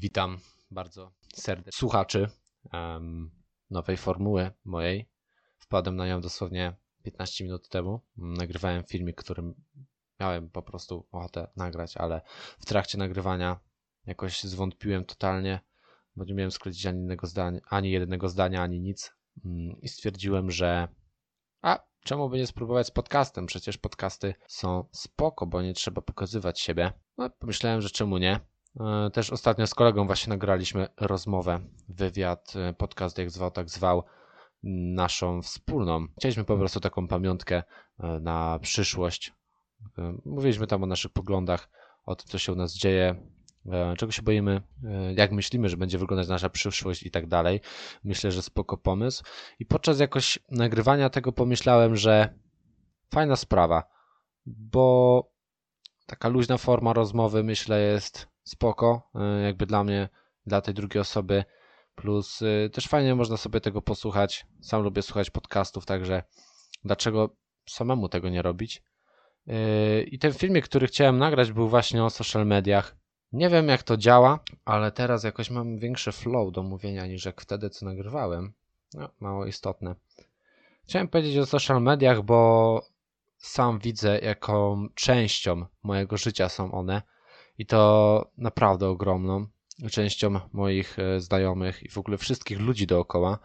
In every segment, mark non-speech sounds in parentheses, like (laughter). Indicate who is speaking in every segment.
Speaker 1: Witam bardzo serdecznie słuchaczy um, nowej formuły mojej. Wpadłem na nią dosłownie 15 minut temu. Nagrywałem filmik, którym miałem po prostu ochotę nagrać, ale w trakcie nagrywania jakoś zwątpiłem totalnie, bo nie miałem skrócić ani jednego zdania, ani jednego zdania, ani nic. Mm, I stwierdziłem, że a czemu by nie spróbować z podcastem? Przecież podcasty są spoko, bo nie trzeba pokazywać siebie. No, pomyślałem, że czemu nie? E, też ostatnio z kolegą właśnie nagraliśmy rozmowę, wywiad, e, podcast jak zwał, tak zwał, naszą wspólną. Chcieliśmy po prostu taką pamiątkę e, na przyszłość. Mówiliśmy tam o naszych poglądach, o tym, co się u nas dzieje, czego się boimy, jak myślimy, że będzie wyglądać nasza przyszłość i tak dalej. Myślę, że spoko pomysł. I podczas jakoś nagrywania tego pomyślałem, że fajna sprawa, bo taka luźna forma rozmowy myślę jest spoko, e, jakby dla mnie, dla tej drugiej osoby. Plus e, też fajnie można sobie tego posłuchać. Sam lubię słuchać podcastów, także dlaczego samemu tego nie robić? E, I ten filmik, który chciałem nagrać, był właśnie o social mediach. Nie wiem, jak to działa, ale teraz jakoś mam większy flow do mówienia niż jak wtedy, co nagrywałem. No, mało istotne. Chciałem powiedzieć o social mediach, bo sam widzę, jaką częścią mojego życia są one i to naprawdę ogromną częścią moich e, znajomych i w ogóle wszystkich ludzi dookoła.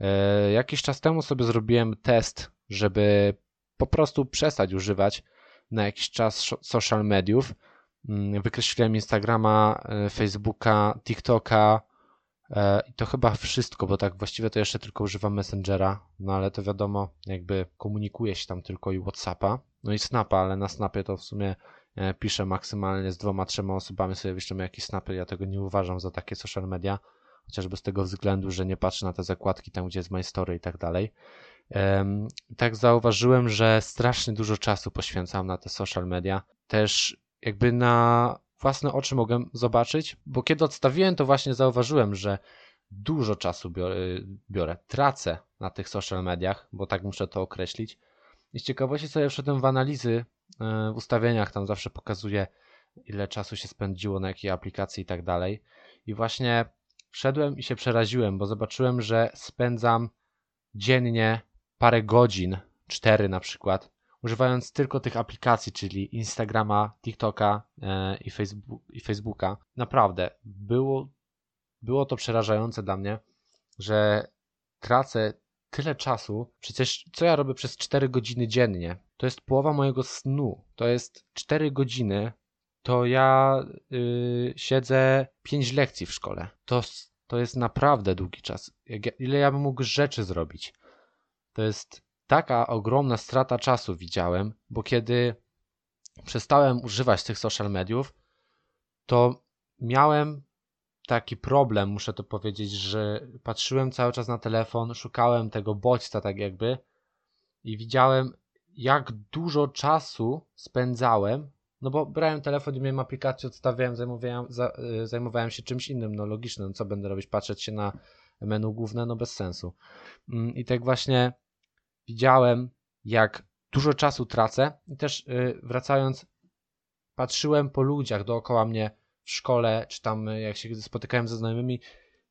Speaker 1: E, jakiś czas temu sobie zrobiłem test, żeby po prostu przestać używać na jakiś czas social mediów. Mm, wykreśliłem Instagrama, e, Facebooka, TikToka i to chyba wszystko, bo tak właściwie to jeszcze tylko używam Messengera, no ale to wiadomo, jakby komunikuje się tam tylko i Whatsappa, no i Snapa, ale na Snapie to w sumie piszę maksymalnie z dwoma, trzema osobami sobie wyślemy jakieś snapy. Ja tego nie uważam za takie social media, chociażby z tego względu, że nie patrzę na te zakładki tam, gdzie jest my story i tak dalej. Tak zauważyłem, że strasznie dużo czasu poświęcam na te social media. Też jakby na własne oczy mogę zobaczyć, bo kiedy odstawiłem, to właśnie zauważyłem, że dużo czasu biorę, biorę, tracę na tych social mediach, bo tak muszę to określić. I z ciekawości sobie wszedłem w analizy E, w ustawieniach tam zawsze pokazuje, ile czasu się spędziło na jakiej aplikacji i tak dalej. I właśnie wszedłem i się przeraziłem, bo zobaczyłem, że spędzam dziennie parę godzin, cztery na przykład, używając tylko tych aplikacji, czyli Instagrama, TikToka e, i, Facebook, i Facebooka. Naprawdę, było, było to przerażające dla mnie, że tracę tyle czasu. Przecież co ja robię przez 4 godziny dziennie? To jest połowa mojego snu. To jest 4 godziny. To ja yy, siedzę 5 lekcji w szkole. To, to jest naprawdę długi czas. Jak, ile ja bym mógł rzeczy zrobić? To jest taka ogromna strata czasu, widziałem, bo kiedy przestałem używać tych social mediów, to miałem taki problem, muszę to powiedzieć, że patrzyłem cały czas na telefon, szukałem tego bodźca tak jakby i widziałem jak dużo czasu spędzałem, no bo brałem telefon i miałem aplikację, odstawiałem, zajmowałem, y, zajmowałem się czymś innym, no logicznym, co będę robić, patrzeć się na menu główne, no bez sensu. Mm, I tak właśnie widziałem, jak dużo czasu tracę i też y, wracając, patrzyłem po ludziach dookoła mnie, w szkole, czy tam e, jak się spotykałem ze znajomymi,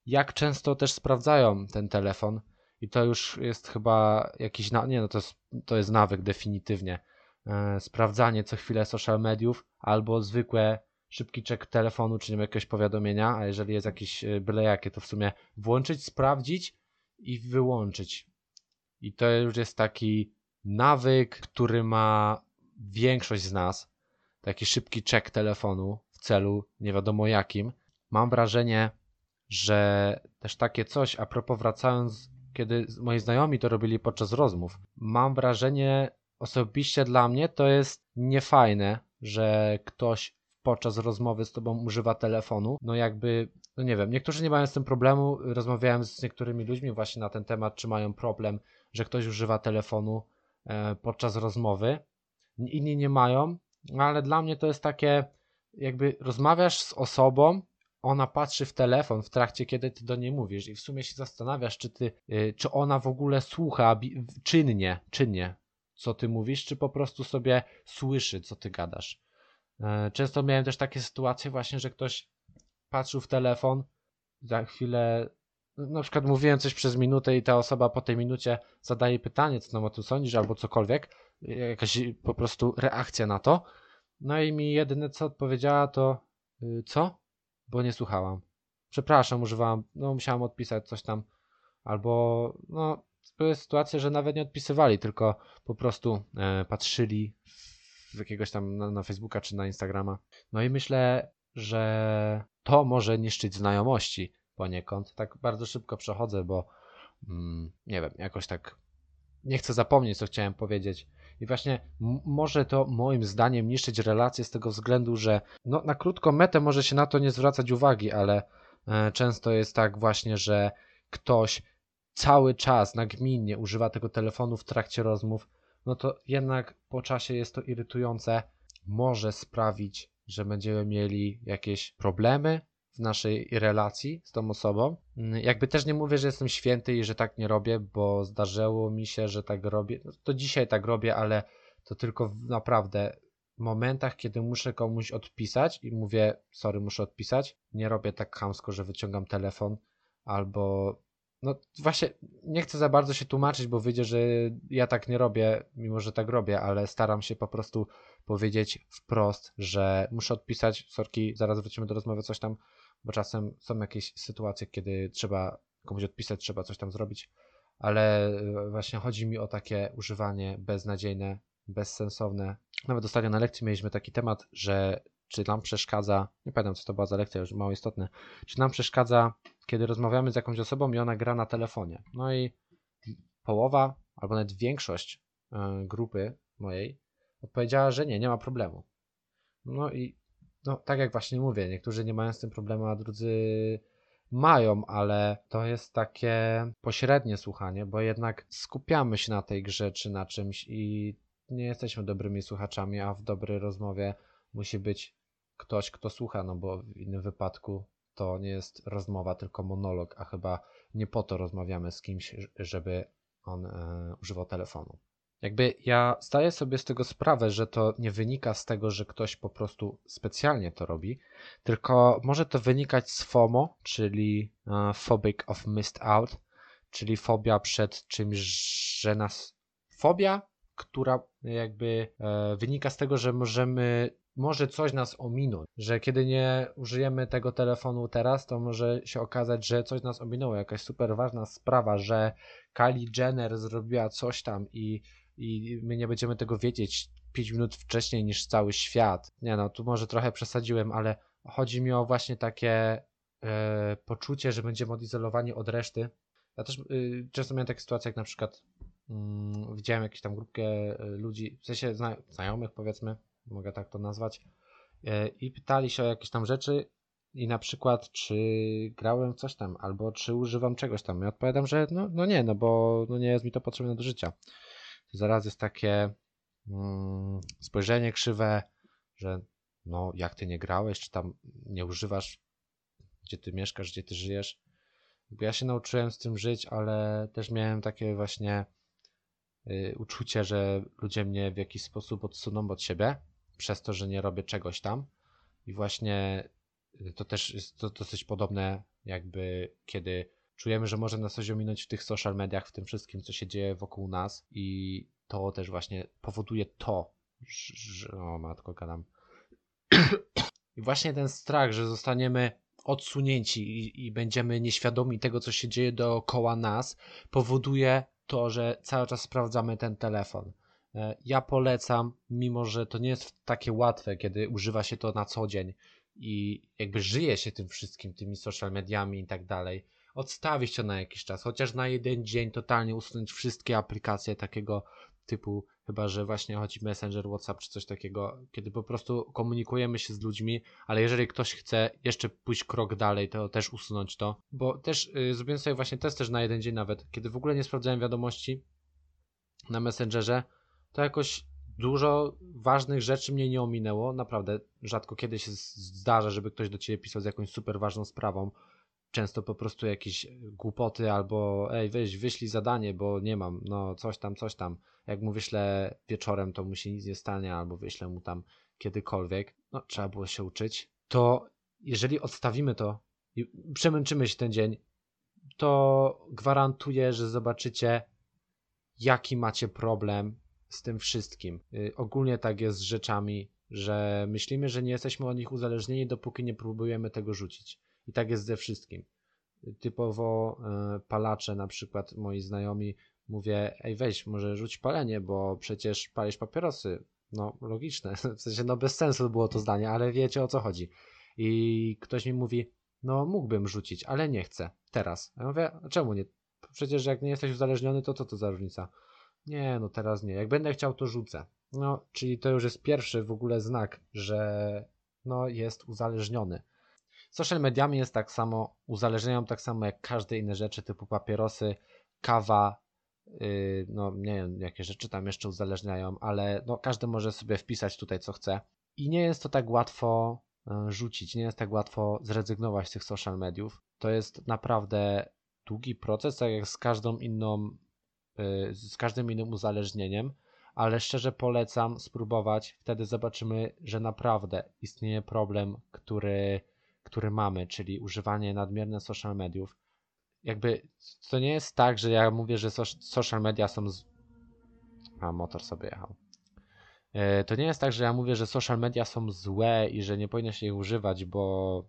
Speaker 1: jak często też sprawdzają ten telefon. I to już jest chyba jakiś, nie no to jest, to jest nawyk definitywnie. E, sprawdzanie co chwilę social mediów albo zwykłe szybki czek telefonu, czy nie wiem, jakiegoś powiadomienia, a jeżeli jest jakieś e, byle jakie, to w sumie włączyć, sprawdzić i wyłączyć. I to już jest taki nawyk, który ma większość z nas. Taki szybki czek telefonu, celu nie wiadomo jakim. Mam wrażenie, że też takie coś, a propos wracając, kiedy moi znajomi to robili podczas rozmów, mam wrażenie osobiście dla mnie to jest niefajne, że ktoś podczas rozmowy z tobą używa telefonu. No jakby, no nie wiem, niektórzy nie mają z tym problemu. Rozmawiałem z niektórymi ludźmi właśnie na ten temat, czy mają problem, że ktoś używa telefonu e, podczas rozmowy. Inni nie mają, ale dla mnie to jest takie jakby rozmawiasz z osobą, ona patrzy w telefon w trakcie, kiedy ty do niej mówisz i w sumie się zastanawiasz, czy ty, y, czy ona w ogóle słucha czynnie, czynnie, co ty mówisz, czy po prostu sobie słyszy, co ty gadasz. E, często miałem też takie sytuacje właśnie, że ktoś patrzył w telefon, za chwilę, na przykład mówiłem coś przez minutę i ta osoba po tej minucie zadaje pytanie, co tam o tym sądzisz, albo cokolwiek, jakaś po prostu reakcja na to. No i mi jedyne co odpowiedziała to, y, co? Bo nie słuchałam. Przepraszam, używałam, no musiałam odpisać coś tam, albo no były sytuacje, że nawet nie odpisywali, tylko po prostu e, patrzyli w jakiegoś tam na, na Facebooka czy na Instagrama. No i myślę, że to może niszczyć znajomości poniekąd. Tak bardzo szybko przechodzę, bo mm, nie wiem, jakoś tak nie chcę zapomnieć, co chciałem powiedzieć. I właśnie może to moim zdaniem niszczyć relacje z tego względu, że no, na krótką metę może się na to nie zwracać uwagi, ale e, często jest tak właśnie, że ktoś cały czas nagminnie używa tego telefonu w trakcie rozmów, no to jednak po czasie jest to irytujące. Może sprawić, że będziemy mieli jakieś problemy w naszej relacji z tą osobą. Mm, jakby też nie mówię, że jestem święty i że tak nie robię, bo zdarzyło mi się, że tak robię. No to dzisiaj tak robię, ale to tylko w naprawdę momentach, kiedy muszę komuś odpisać i mówię, sorry, muszę odpisać. Nie robię tak chamsko, że wyciągam telefon albo no właśnie nie chcę za bardzo się tłumaczyć, bo wyjdzie, że ja tak nie robię, mimo że tak robię, ale staram się po prostu powiedzieć wprost, że muszę odpisać, sorki, zaraz wrócimy do rozmowy, coś tam, bo czasem są jakieś sytuacje, kiedy trzeba komuś odpisać, trzeba coś tam zrobić, ale właśnie chodzi mi o takie używanie beznadziejne, bezsensowne. Nawet ostatnio na lekcji mieliśmy taki temat, że czy nam przeszkadza, nie pamiętam co to była za lekcja, już mało istotne, czy nam przeszkadza, kiedy rozmawiamy z jakąś osobą i ona gra na telefonie. No i połowa, albo nawet większość e, grupy mojej odpowiedziała, że nie, nie ma problemu. No i no, tak jak właśnie mówię, niektórzy nie mają z tym problemu, a drudzy mają, ale to jest takie pośrednie słuchanie, bo jednak skupiamy się na tej grze czy na czymś i nie jesteśmy dobrymi słuchaczami, a w dobrej rozmowie musi być ktoś, kto słucha, no bo w innym wypadku to nie jest rozmowa, tylko monolog, a chyba nie po to rozmawiamy z kimś, żeby on e, używał telefonu. Jakby ja zdaję sobie z tego sprawę, że to nie wynika z tego, że ktoś po prostu specjalnie to robi, tylko może to wynikać z FOMO, czyli e, Phobic of Missed Out, czyli fobia przed czymś, że nas. Fobia, która jakby e, wynika z tego, że możemy może coś nas ominąć, że kiedy nie użyjemy tego telefonu teraz, to może się okazać, że coś nas ominęło, jakaś super ważna sprawa, że Kylie Jenner zrobiła coś tam i, i my nie będziemy tego wiedzieć 5 minut wcześniej niż cały świat. Nie no, tu może trochę przesadziłem, ale chodzi mi o właśnie takie e, poczucie, że będziemy odizolowani od reszty. Ja też y, często miałem takie sytuacje, jak na przykład mm, widziałem jakąś tam grupkę e, ludzi, w sensie zna znajomych powiedzmy, mogę tak to nazwać, e, i pytali się o jakieś tam rzeczy i na przykład, czy grałem coś tam, albo czy używam czegoś tam. Ja odpowiadam, że no, no nie, no bo no nie jest mi to potrzebne do życia. To zaraz jest takie mm, spojrzenie krzywe, że no jak ty nie grałeś, czy tam nie używasz, gdzie ty mieszkasz, gdzie ty żyjesz. Ja się nauczyłem z tym żyć, ale też miałem takie właśnie y, uczucie, że ludzie mnie w jakiś sposób odsuną od siebie przez to, że nie robię czegoś tam. I właśnie y, to też jest to dosyć podobne, jakby kiedy czujemy, że może nas coś ominąć w tych social mediach, w tym wszystkim, co się dzieje wokół nas, i to też właśnie powoduje to, że. O, matko, gadam. (clears throat) I właśnie ten strach, że zostaniemy odsunięci i, i będziemy nieświadomi tego, co się dzieje dookoła nas, powoduje to, że cały czas sprawdzamy ten telefon. E, ja polecam, mimo że to nie jest takie łatwe, kiedy używa się to na co dzień i jakby żyje się tym wszystkim, tymi social mediami i tak dalej, odstawić to na jakiś czas, chociaż na jeden dzień totalnie usunąć wszystkie aplikacje takiego typu, chyba że właśnie chodzi Messenger, WhatsApp czy coś takiego, kiedy po prostu komunikujemy się z ludźmi, ale jeżeli ktoś chce jeszcze pójść krok dalej, to też usunąć to, bo też yy, zrobiłem sobie właśnie test też na jeden dzień nawet, kiedy w ogóle nie sprawdzałem wiadomości na Messengerze, to jakoś dużo ważnych rzeczy mnie nie ominęło. Naprawdę rzadko kiedy się zdarza, żeby ktoś do ciebie pisał z jakąś super ważną sprawą. Często po prostu jakieś głupoty albo ej, weź, wyślij zadanie, bo nie mam, no coś tam, coś tam. Jak mu wyślę wieczorem, to mu się nic nie stanie, albo wyślę mu tam kiedykolwiek. No, trzeba było się uczyć. To jeżeli odstawimy to i przemęczymy się ten dzień, to gwarantuję, że zobaczycie, jaki macie problem z tym wszystkim. Y, ogólnie tak jest z rzeczami, że myślimy, że nie jesteśmy od nich uzależnieni, dopóki nie próbujemy tego rzucić. I tak jest ze wszystkim. Typowo y, palacze, na przykład moi znajomi, mówię, ej weź, może rzuć palenie, bo przecież palisz papierosy. No, logiczne, (laughs) w sensie, no bez sensu było to zdanie, ale wiecie o co chodzi. I ktoś mi mówi, no mógłbym rzucić, ale nie chcę, teraz. Ja mówię, czemu nie? Przecież jak nie jesteś uzależniony, to co to za różnica? Nie, no teraz nie. Jak będę chciał, to rzucę. No, czyli to już jest pierwszy w ogóle znak, że no jest uzależniony. Social mediami jest tak samo, uzależniają tak samo jak każde inne rzeczy typu papierosy, kawa, yy, no nie wiem jakie rzeczy tam jeszcze uzależniają, ale no każdy może sobie wpisać tutaj co chce. I nie jest to tak łatwo yy, rzucić, nie jest tak łatwo zrezygnować z tych social mediów. To jest naprawdę długi proces, tak jak z każdą inną Y, z każdym innym uzależnieniem, ale szczerze polecam spróbować. Wtedy zobaczymy, że naprawdę istnieje problem, który, który mamy, czyli używanie nadmierne social mediów. Jakby to nie jest tak, że ja mówię, że social media są. Z... A motor sobie jechał. Y, to nie jest tak, że ja mówię, że social media są złe i że nie powinno się ich używać, bo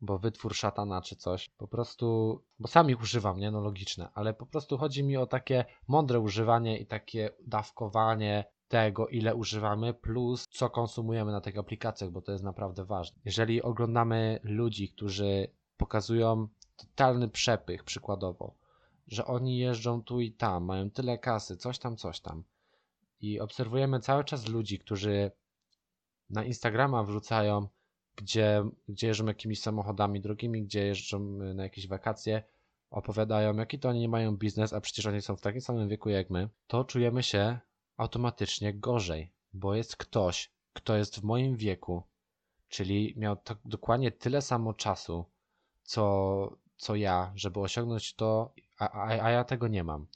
Speaker 1: bo wytwór szatana czy coś. Po prostu, bo sam ich używam, nie? No logiczne, ale po prostu chodzi mi o takie mądre używanie i takie dawkowanie tego, ile używamy, plus co konsumujemy na tych aplikacjach, bo to jest naprawdę ważne. Jeżeli oglądamy ludzi, którzy pokazują totalny przepych, przykładowo, że oni jeżdżą tu i tam, mają tyle kasy, coś tam, coś tam, i obserwujemy cały czas ludzi, którzy na Instagrama wrzucają gdzie, gdzie jeżdżą jakimiś samochodami drogimi, gdzie jeżdżą na jakieś wakacje, opowiadają, jaki to oni nie mają biznes, a przecież oni są w takim samym wieku jak my, to czujemy się automatycznie gorzej, bo jest ktoś, kto jest w moim wieku, czyli miał tak dokładnie tyle samo czasu, co, co ja, żeby osiągnąć to, a, a, a ja tego nie mam.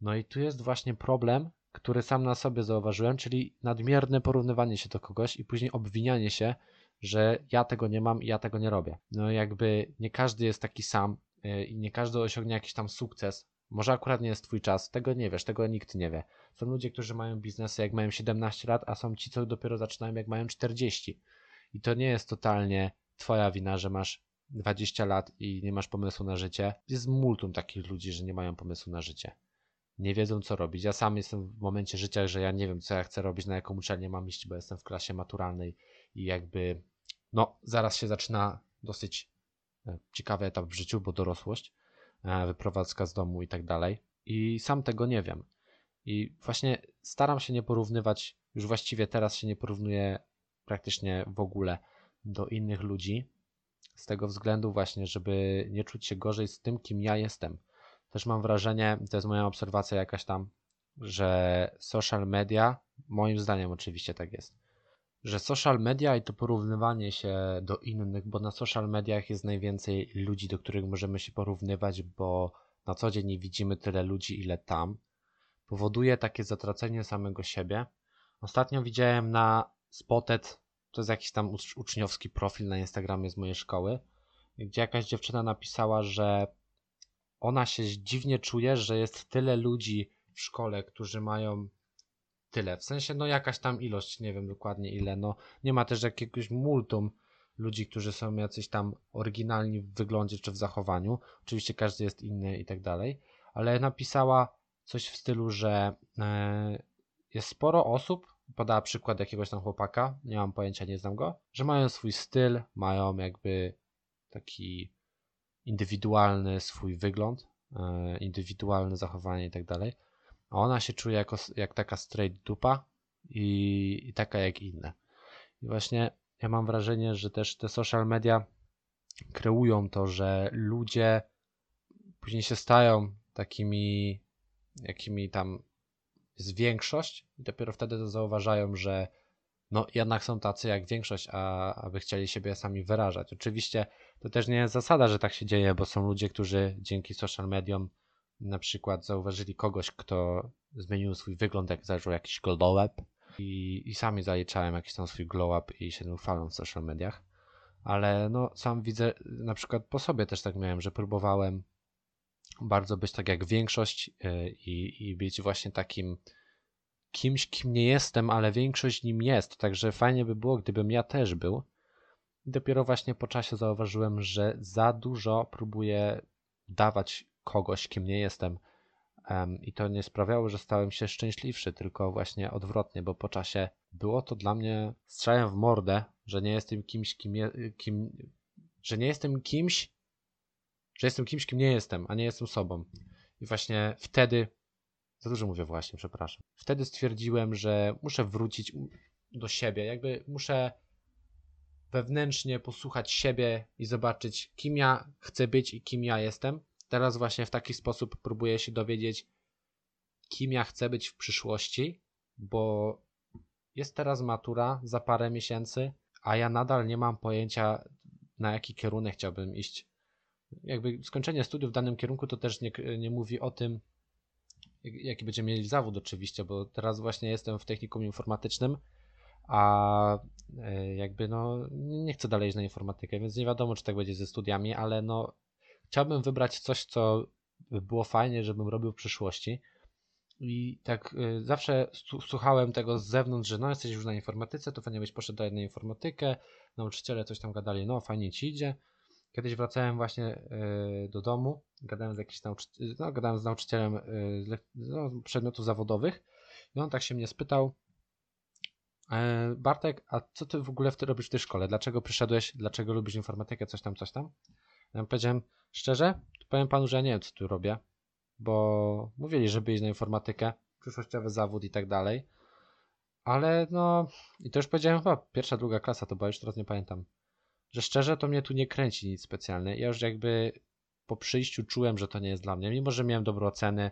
Speaker 1: No i tu jest właśnie problem, który sam na sobie zauważyłem, czyli nadmierne porównywanie się do kogoś i później obwinianie się, że ja tego nie mam i ja tego nie robię. No jakby nie każdy jest taki sam y, i nie każdy osiągnie jakiś tam sukces. Może akurat nie jest twój czas, tego nie wiesz, tego nikt nie wie. Są ludzie, którzy mają biznesy jak mają 17 lat, a są ci, co dopiero zaczynają jak mają 40. I to nie jest totalnie twoja wina, że masz 20 lat i nie masz pomysłu na życie. Jest multum takich ludzi, że nie mają pomysłu na życie. Nie wiedzą, co robić. Ja sam jestem w momencie życia, że ja nie wiem, co ja chcę robić, na jaką uczelnię mam iść, bo jestem w klasie maturalnej i jakby no, zaraz się zaczyna dosyć e, ciekawy etap w życiu, bo dorosłość, wyprowadzka z domu i tak dalej. I sam tego nie wiem. I właśnie staram się nie porównywać, już właściwie teraz się nie porównuję praktycznie w ogóle do innych ludzi, z tego względu właśnie, żeby nie czuć się gorzej z tym, kim ja jestem. Też mam wrażenie, to jest moja obserwacja jakaś tam, że social media, moim zdaniem oczywiście tak jest, że social media i to porównywanie się do innych, bo na social mediach jest najwięcej ludzi, do których możemy się porównywać, bo na co dzień nie widzimy tyle ludzi, ile tam, powoduje takie zatracenie samego siebie. Ostatnio widziałem na Spotted, to jest jakiś tam uczniowski profil na Instagramie z mojej szkoły, gdzie jakaś dziewczyna napisała, że ona się dziwnie czuje, że jest tyle ludzi w szkole, którzy mają tyle. W sensie, no jakaś tam ilość, nie wiem dokładnie ile, no nie ma też jakiegoś multum ludzi, którzy są jacyś tam oryginalni w wyglądzie czy w zachowaniu. Oczywiście każdy jest inny i tak dalej, ale napisała coś w stylu, że e, jest sporo osób, podała przykład jakiegoś tam chłopaka, nie mam pojęcia, nie znam go, że mają swój styl, mają jakby taki indywidualny swój wygląd, e, indywidualne zachowanie i tak dalej a ona się czuje jako, jak taka straight dupa i, i taka jak inne. I właśnie ja mam wrażenie, że też te social media kreują to, że ludzie później się stają takimi, jakimi tam jest większość i dopiero wtedy to zauważają, że no jednak są tacy jak większość, a aby chcieli siebie sami wyrażać. Oczywiście to też nie jest zasada, że tak się dzieje, bo są ludzie, którzy dzięki social mediom na przykład zauważyli kogoś, kto zmienił swój wygląd, jak zaczął jakiś glow up i, i sami zaliczałem jakiś tam swój glow up i się chwalą w social mediach. ale no sam widzę, na przykład po sobie też tak miałem, że próbowałem bardzo być tak jak większość y, i, i być właśnie takim kimś, kim nie jestem, ale większość nim jest. Także fajnie by było, gdybym ja też był. I dopiero właśnie po czasie zauważyłem, że za dużo próbuję dawać kogoś, kim nie jestem. I to nie sprawiało, że stałem się szczęśliwszy, tylko właśnie odwrotnie, bo po czasie było to dla mnie strzałem w mordę, że nie jestem kimś, kim, je, kim że nie jestem kimś, że jestem kimś, kim nie jestem, a nie jestem sobą. I właśnie wtedy, za dużo mówię właśnie, przepraszam. Wtedy stwierdziłem, że muszę wrócić do siebie, jakby muszę wewnętrznie posłuchać siebie i zobaczyć, kim ja chcę być i kim ja jestem. Teraz właśnie w taki sposób próbuję się dowiedzieć, kim ja chcę być w przyszłości, bo jest teraz matura za parę miesięcy, a ja nadal nie mam pojęcia, na jaki kierunek chciałbym iść. Jakby skończenie studiów w danym kierunku to też nie, nie mówi o tym, jaki będziemy mieli zawód oczywiście, bo teraz właśnie jestem w technikum informatycznym, a e, jakby no nie chcę dalej iść na informatykę, więc nie wiadomo, czy tak będzie ze studiami, ale no chciałbym wybrać coś, co by było fajnie, żebym robił w przyszłości. I tak y, zawsze słuchałem tego z zewnątrz, że no jesteś już na informatyce, to fajnie byś poszedł na informatykę, nauczyciele coś tam gadali, no fajnie ci idzie. Kiedyś wracałem właśnie y, do domu, gadałem z jakimś nauczycielem, no, gadałem z nauczycielem y, no, przedmiotów zawodowych i on tak się mnie spytał, e, Bartek, a co ty w ogóle wtedy robisz w tej szkole? Dlaczego przyszedłeś? Dlaczego lubisz informatykę? Coś tam, coś tam? Ja powiedziałem, szczerze, powiem panu, że ja nie wiem, co tu robię bo mówili, żeby iść na informatykę, przyszłościowy zawód i tak dalej. Ale no, i to już powiedziałem chyba pierwsza, druga klasa to była, już teraz nie pamiętam. Że szczerze to mnie tu nie kręci nic specjalnie. Ja już jakby po przyjściu czułem, że to nie jest dla mnie, mimo że miałem dobre oceny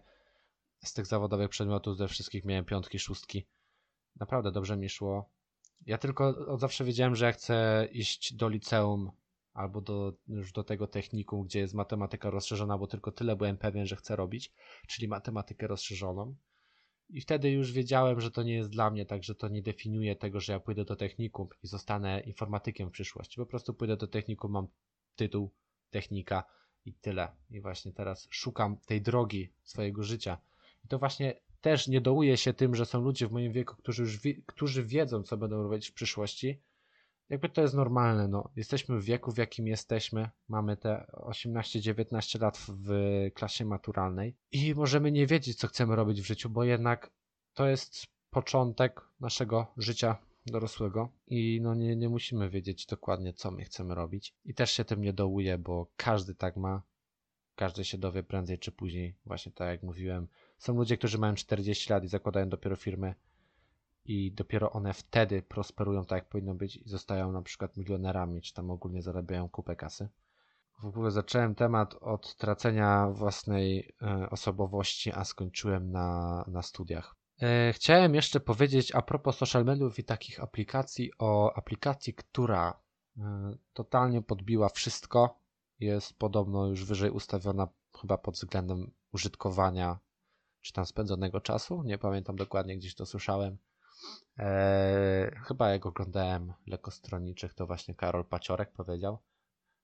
Speaker 1: z tych zawodowych przedmiotów, ze wszystkich miałem piątki, szóstki. Naprawdę dobrze mi szło. Ja tylko od zawsze wiedziałem, że ja chcę iść do liceum albo do, już do tego technikum, gdzie jest matematyka rozszerzona, bo tylko tyle byłem pewien, że chcę robić, czyli matematykę rozszerzoną. I wtedy już wiedziałem, że to nie jest dla mnie, także to nie definiuje tego, że ja pójdę do technikum i zostanę informatykiem w przyszłości. Po prostu pójdę do technikum, mam tytuł, technika i tyle. I właśnie teraz szukam tej drogi swojego życia. I to właśnie też nie dołuję się tym, że są ludzie w moim wieku, którzy już którzy wiedzą, co będą robić w przyszłości, jakby to jest normalne, no. Jesteśmy w wieku, w jakim jesteśmy. Mamy te 18-19 lat w klasie maturalnej i możemy nie wiedzieć, co chcemy robić w życiu, bo jednak to jest początek naszego życia dorosłego i no nie, nie musimy wiedzieć dokładnie, co my chcemy robić. I też się tym nie dołuje, bo każdy tak ma. Każdy się dowie prędzej czy później. Właśnie tak jak mówiłem. Są ludzie, którzy mają 40 lat i zakładają dopiero firmę i dopiero one wtedy prosperują tak, jak powinno być i zostają na przykład milionerami, czy tam ogólnie zarabiają kupę kasy. W ogóle zacząłem temat od tracenia własnej e, osobowości, a skończyłem na, na studiach. E, chciałem jeszcze powiedzieć a propos social mediów i takich aplikacji o aplikacji, która e, totalnie podbiła wszystko. Jest podobno już wyżej ustawiona chyba pod względem użytkowania czy tam spędzonego czasu. Nie pamiętam dokładnie, gdzieś to słyszałem. Eee, chyba jak oglądałem lekostronniczych, to właśnie Karol Paciorek powiedział,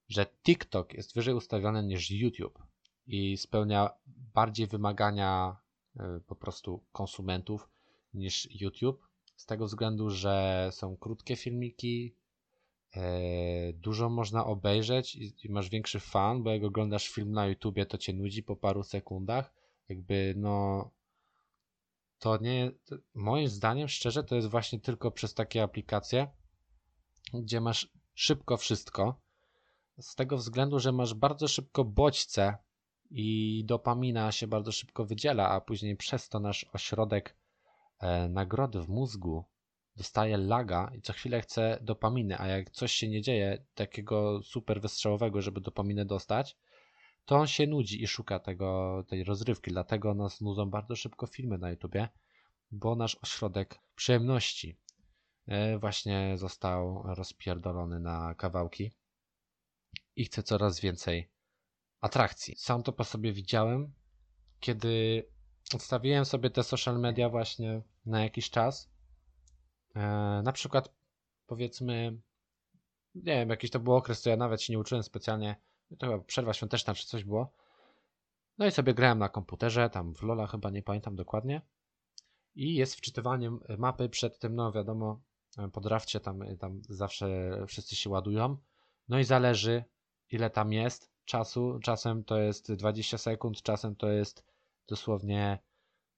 Speaker 1: że TikTok jest wyżej ustawiony niż YouTube i spełnia bardziej wymagania e, po prostu konsumentów niż YouTube. Z tego względu, że są krótkie filmiki, e, dużo można obejrzeć i, masz większy fan, bo jak oglądasz film na YouTubie, to cię nudzi po paru sekundach. Jakby no to nie, moim zdaniem, szczerze, to jest właśnie tylko przez takie aplikacje, gdzie masz szybko wszystko. Z tego względu, że masz bardzo szybko bodźce i dopamina się bardzo szybko wydziela, a później przez to nasz ośrodek e, nagrody w mózgu dostaje laga i co chwilę chce dopaminy, a jak coś się nie dzieje takiego super wystrzałowego, żeby dopaminę dostać, to on się nudzi i szuka tego, tej rozrywki. Dlatego nas nudzą bardzo szybko filmy na YouTubie, bo nasz ośrodek przyjemności e, właśnie został rozpierdolony na kawałki i chce coraz więcej atrakcji. Sam to po sobie widziałem, kiedy odstawiłem sobie te social media właśnie na jakiś czas. E, na przykład powiedzmy nie wiem, jakiś to był okres, to ja nawet się nie uczyłem specjalnie, to chyba przerwa świąteczna czy coś było. No i sobie grałem na komputerze, tam w Lola chyba, nie pamiętam dokładnie. I jest wczytywanie mapy przed tym, no wiadomo, po drafcie tam, tam zawsze wszyscy się ładują. No i zależy, ile tam jest czasu. Czasem to jest 20 sekund, czasem to jest dosłownie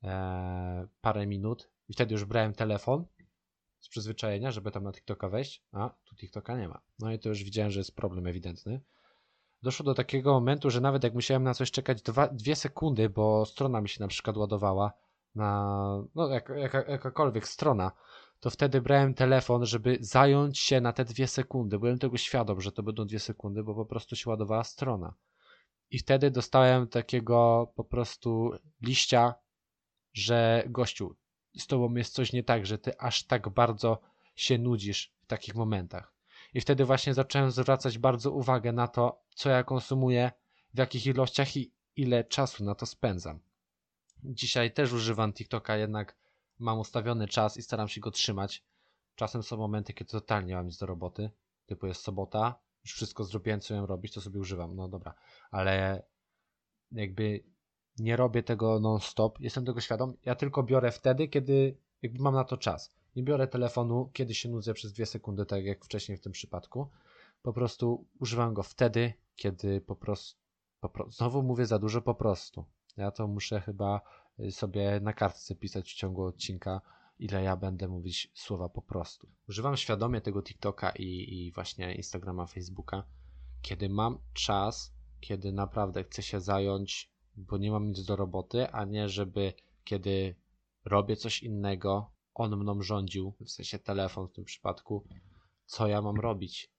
Speaker 1: e, parę minut. I wtedy już brałem telefon z przyzwyczajenia, żeby tam na TikToka wejść. A, tu TikToka nie ma. No i to już widziałem, że jest problem ewidentny. Doszło do takiego momentu, że nawet jak musiałem na coś czekać dwa, dwie sekundy, bo strona mi się na przykład ładowała na, no jak, jak, jakakolwiek strona, to wtedy brałem telefon, żeby zająć się na te dwie sekundy. Byłem tego świadom, że to będą dwie sekundy, bo po prostu się ładowała strona. I wtedy dostałem takiego po prostu liścia, że gościu, z tobą jest coś nie tak, że ty aż tak bardzo się nudzisz w takich momentach. I wtedy właśnie zacząłem zwracać bardzo uwagę na to, co ja konsumuję, w jakich ilościach i ile czasu na to spędzam. Dzisiaj też używam TikToka, jednak mam ustawiony czas i staram się go trzymać. Czasem są momenty, kiedy totalnie mam nic do roboty, typu jest sobota, już wszystko zrobiłem, co miałem robić, to sobie używam, no dobra, ale jakby nie robię tego non-stop, jestem tego świadom, ja tylko biorę wtedy, kiedy jakby mam na to czas. Nie biorę telefonu, kiedy się nudzę przez dwie sekundy, tak jak wcześniej w tym przypadku. Po prostu używam go wtedy, kiedy po prostu, po pro... znowu mówię za dużo po prostu. Ja to muszę chyba y, sobie na kartce pisać w ciągu odcinka, ile ja będę mówić słowa po prostu. Używam świadomie tego TikToka i, i właśnie Instagrama, Facebooka, kiedy mam czas, kiedy naprawdę chcę się zająć, bo nie mam nic do roboty, a nie żeby kiedy robię coś innego, on mną rządził, w sensie telefon w tym przypadku, co ja mam robić.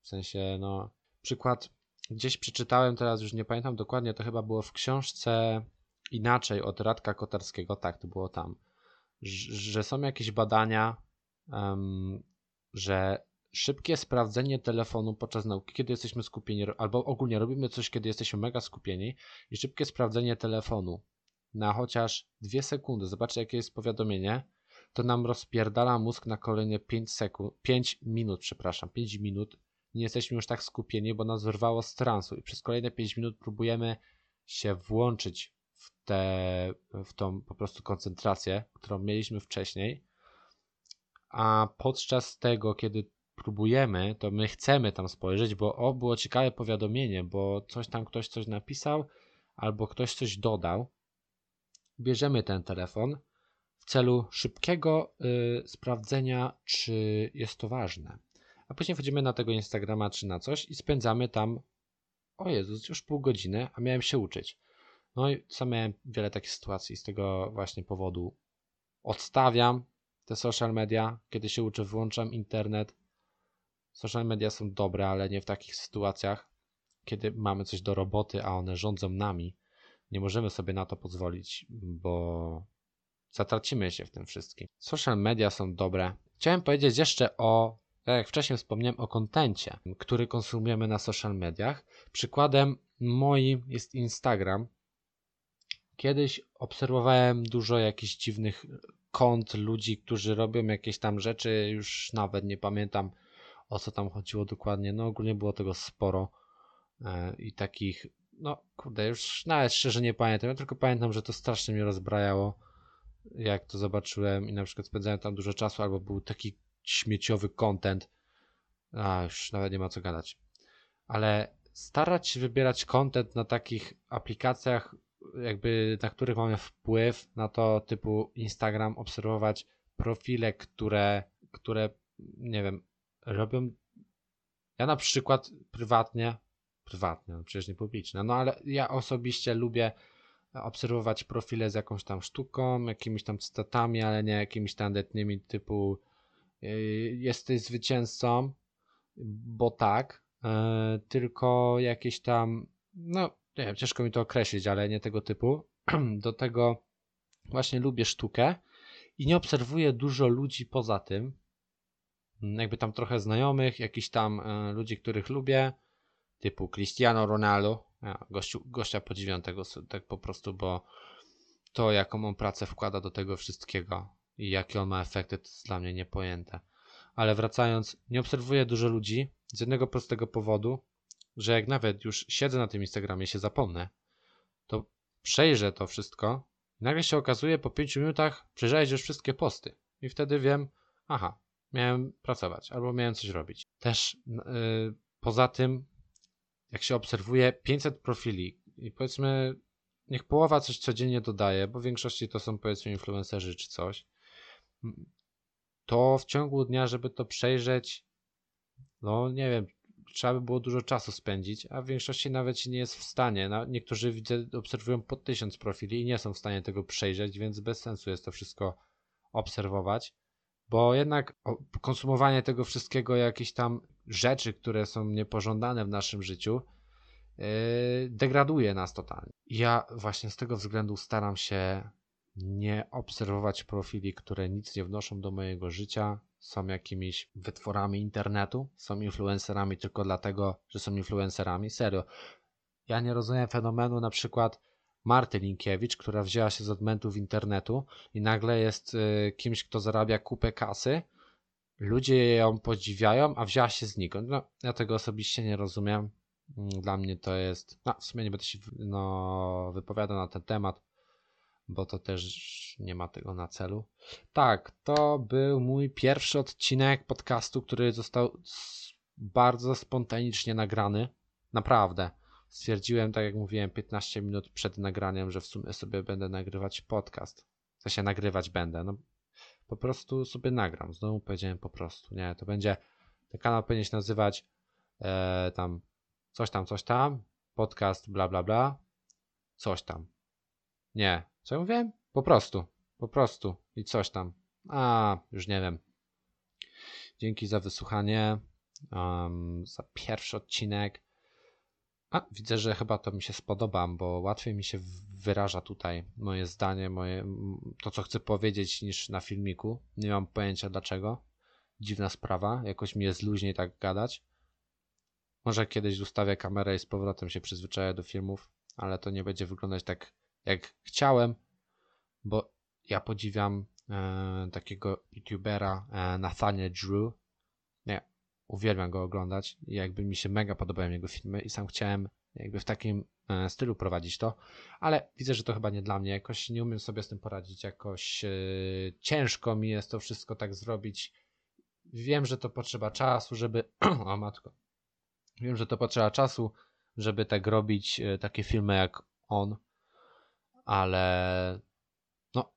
Speaker 1: W sensie, no, przykład gdzieś przeczytałem, teraz już nie pamiętam dokładnie, to chyba było w książce inaczej od Radka Kotarskiego, tak, to było tam, że są jakieś badania, um, że szybkie sprawdzenie telefonu podczas nauki, kiedy jesteśmy skupieni, albo ogólnie robimy coś, kiedy jesteśmy mega skupieni i szybkie sprawdzenie telefonu na chociaż dwie sekundy, zobaczcie jakie jest powiadomienie, to nam rozpierdala mózg na kolejne 5 sekund, 5 minut, przepraszam, 5 minut. Nie jesteśmy już tak skupieni, bo nas wyrwało z transu i przez kolejne 5 minut próbujemy się włączyć w, te, w tą po prostu koncentrację, którą mieliśmy wcześniej. A podczas tego, kiedy próbujemy, to my chcemy tam spojrzeć, bo o, było ciekawe powiadomienie, bo coś tam ktoś coś napisał, albo ktoś coś dodał. Bierzemy ten telefon celu szybkiego y, sprawdzenia, czy jest to ważne. A później wchodzimy na tego Instagrama czy na coś i spędzamy tam, o Jezus, już pół godziny, a miałem się uczyć. No i sam miałem wiele takich sytuacji z tego właśnie powodu. Odstawiam te social media, kiedy się uczę, wyłączam internet. Social media są dobre, ale nie w takich sytuacjach, kiedy mamy coś do roboty, a one rządzą nami. Nie możemy sobie na to pozwolić, bo zatracimy się w tym wszystkim. Social media są dobre. Chciałem powiedzieć jeszcze o, tak jak wcześniej wspomniałem, o kontencie, który konsumujemy na social mediach. Przykładem moim jest Instagram. Kiedyś obserwowałem dużo jakichś dziwnych kont ludzi, którzy robią jakieś tam rzeczy, już nawet nie pamiętam o co tam chodziło dokładnie. No ogólnie było tego sporo e, i takich, no kurde, już nawet szczerze nie pamiętam. Ja tylko pamiętam, że to strasznie mnie rozbrajało jak to zobaczyłem i na przykład spędzałem tam dużo czasu, albo był taki śmieciowy content, a już nawet nie ma co gadać. Ale starać się wybierać content na takich aplikacjach, jakby na których mamy wpływ na to typu Instagram, obserwować profile, które, które nie wiem, robią. Ja na przykład prywatnie, prywatnie, no przecież nie publiczne, no ale ja osobiście lubię obserwować profile z jakąś tam sztuką, jakimiś tam cytatami, ale nie jakimiś tandetnymi typu yy, jesteś zwycięzcą, bo tak, yy, tylko jakieś tam, no nie wiem, ciężko mi to określić, ale nie tego typu. (clears throat) Do tego właśnie lubię sztukę i nie obserwuję dużo ludzi poza tym, jakby tam trochę znajomych, jakichś tam yy, ludzi, których lubię, typu Cristiano Ronaldo, ja, gościu, gościa podziwiam tego tak po prostu, bo to jaką on pracę wkłada do tego wszystkiego i jakie on ma efekty, to jest dla mnie niepojęte. Ale wracając, nie obserwuję dużo ludzi, z jednego prostego powodu, że jak nawet już siedzę na tym Instagramie się zapomnę, to przejrzę to wszystko i nagle się okazuje po 5 minutach przejrzałeś już wszystkie posty i wtedy wiem, aha, miałem pracować albo miałem coś robić. Też yy, poza tym, jak się obserwuje 500 profili. I powiedzmy, niech połowa coś codziennie dodaje, bo w większości to są powiedzmy influencerzy czy coś, to w ciągu dnia, żeby to przejrzeć, no nie wiem, trzeba by było dużo czasu spędzić, a w większości nawet się nie jest w stanie. Niektórzy widzę, obserwują po tysiąc profili i nie są w stanie tego przejrzeć, więc bez sensu jest to wszystko obserwować, bo jednak konsumowanie tego wszystkiego, jakieś tam rzeczy, które są niepożądane w naszym życiu, yy, degraduje nas totalnie. Ja właśnie z tego względu staram się nie obserwować profili, które nic nie wnoszą do mojego życia, są jakimiś wytworami internetu, są influencerami tylko dlatego, że są influencerami. Serio. Ja nie rozumiem fenomenu na przykład Marty Linkiewicz, która wzięła się z odmentów internetu i nagle jest y, kimś, kto zarabia kupę kasy. Ludzie ją podziwiają, a wzięła się znikąd. No, ja tego osobiście nie rozumiem. Mm, dla mnie to jest. No, w sumie nie będę się no, wypowiadał na ten temat bo to też nie ma tego na celu. Tak, to był mój pierwszy odcinek podcastu, który został bardzo spontanicznie nagrany. Naprawdę. Stwierdziłem, tak jak mówiłem, 15 minut przed nagraniem, że w sumie sobie będę nagrywać podcast. Co się nagrywać będę. No, po prostu sobie nagram. Znowu powiedziałem po prostu. Nie, to będzie. Ten kanał powinien się nazywać e, tam coś tam, coś tam, podcast, bla, bla, bla, coś tam. Nie, co ja mówiłem? Po prostu. Po prostu. I coś tam. A, już nie wiem. Dzięki za wysłuchanie. Um, za pierwszy odcinek. A, widzę, że chyba to mi się spodoba, bo łatwiej mi się wyraża tutaj moje zdanie, moje, to co chcę powiedzieć niż na filmiku. Nie mam pojęcia dlaczego. Dziwna sprawa, jakoś mi jest luźniej tak gadać. Może kiedyś ustawię kamerę i z powrotem się przyzwyczaję do filmów, ale to nie będzie wyglądać tak jak chciałem, bo ja podziwiam e, takiego youtubera e, Nathaniel Drew. Uwielbiam go oglądać i jakby mi się mega podobają jego filmy i sam chciałem jakby w takim e, stylu prowadzić to, ale widzę, że to chyba nie dla mnie. Jakoś nie umiem sobie z tym poradzić, jakoś e, ciężko mi jest to wszystko tak zrobić. Wiem, że to potrzeba czasu, żeby. (clears throat) o matko. Wiem, że to potrzeba czasu, żeby tak robić e, takie filmy jak on ale no,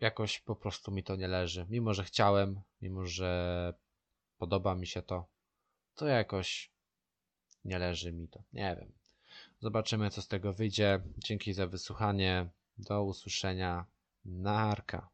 Speaker 1: jakoś po prostu mi to nie leży. Mimo, że chciałem, mimo, że podoba mi się to, to jakoś nie leży mi to. Nie wiem. Zobaczymy, co z tego wyjdzie. Dzięki za wysłuchanie. Do usłyszenia. Narka.